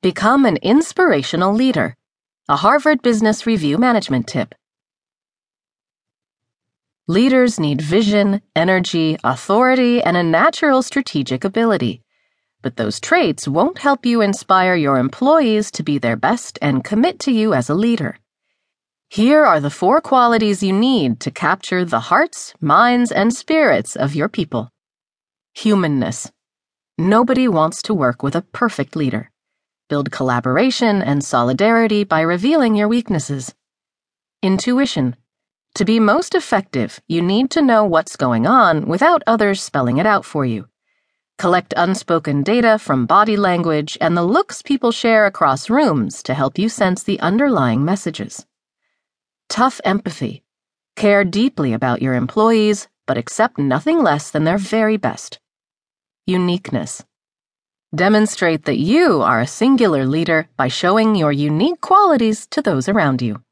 Become an inspirational leader. A Harvard Business Review management tip. Leaders need vision, energy, authority, and a natural strategic ability. But those traits won't help you inspire your employees to be their best and commit to you as a leader. Here are the four qualities you need to capture the hearts, minds, and spirits of your people. Humanness. Nobody wants to work with a perfect leader. Build collaboration and solidarity by revealing your weaknesses. Intuition. To be most effective, you need to know what's going on without others spelling it out for you. Collect unspoken data from body language and the looks people share across rooms to help you sense the underlying messages. Tough empathy. Care deeply about your employees, but accept nothing less than their very best. Uniqueness. Demonstrate that you are a singular leader by showing your unique qualities to those around you.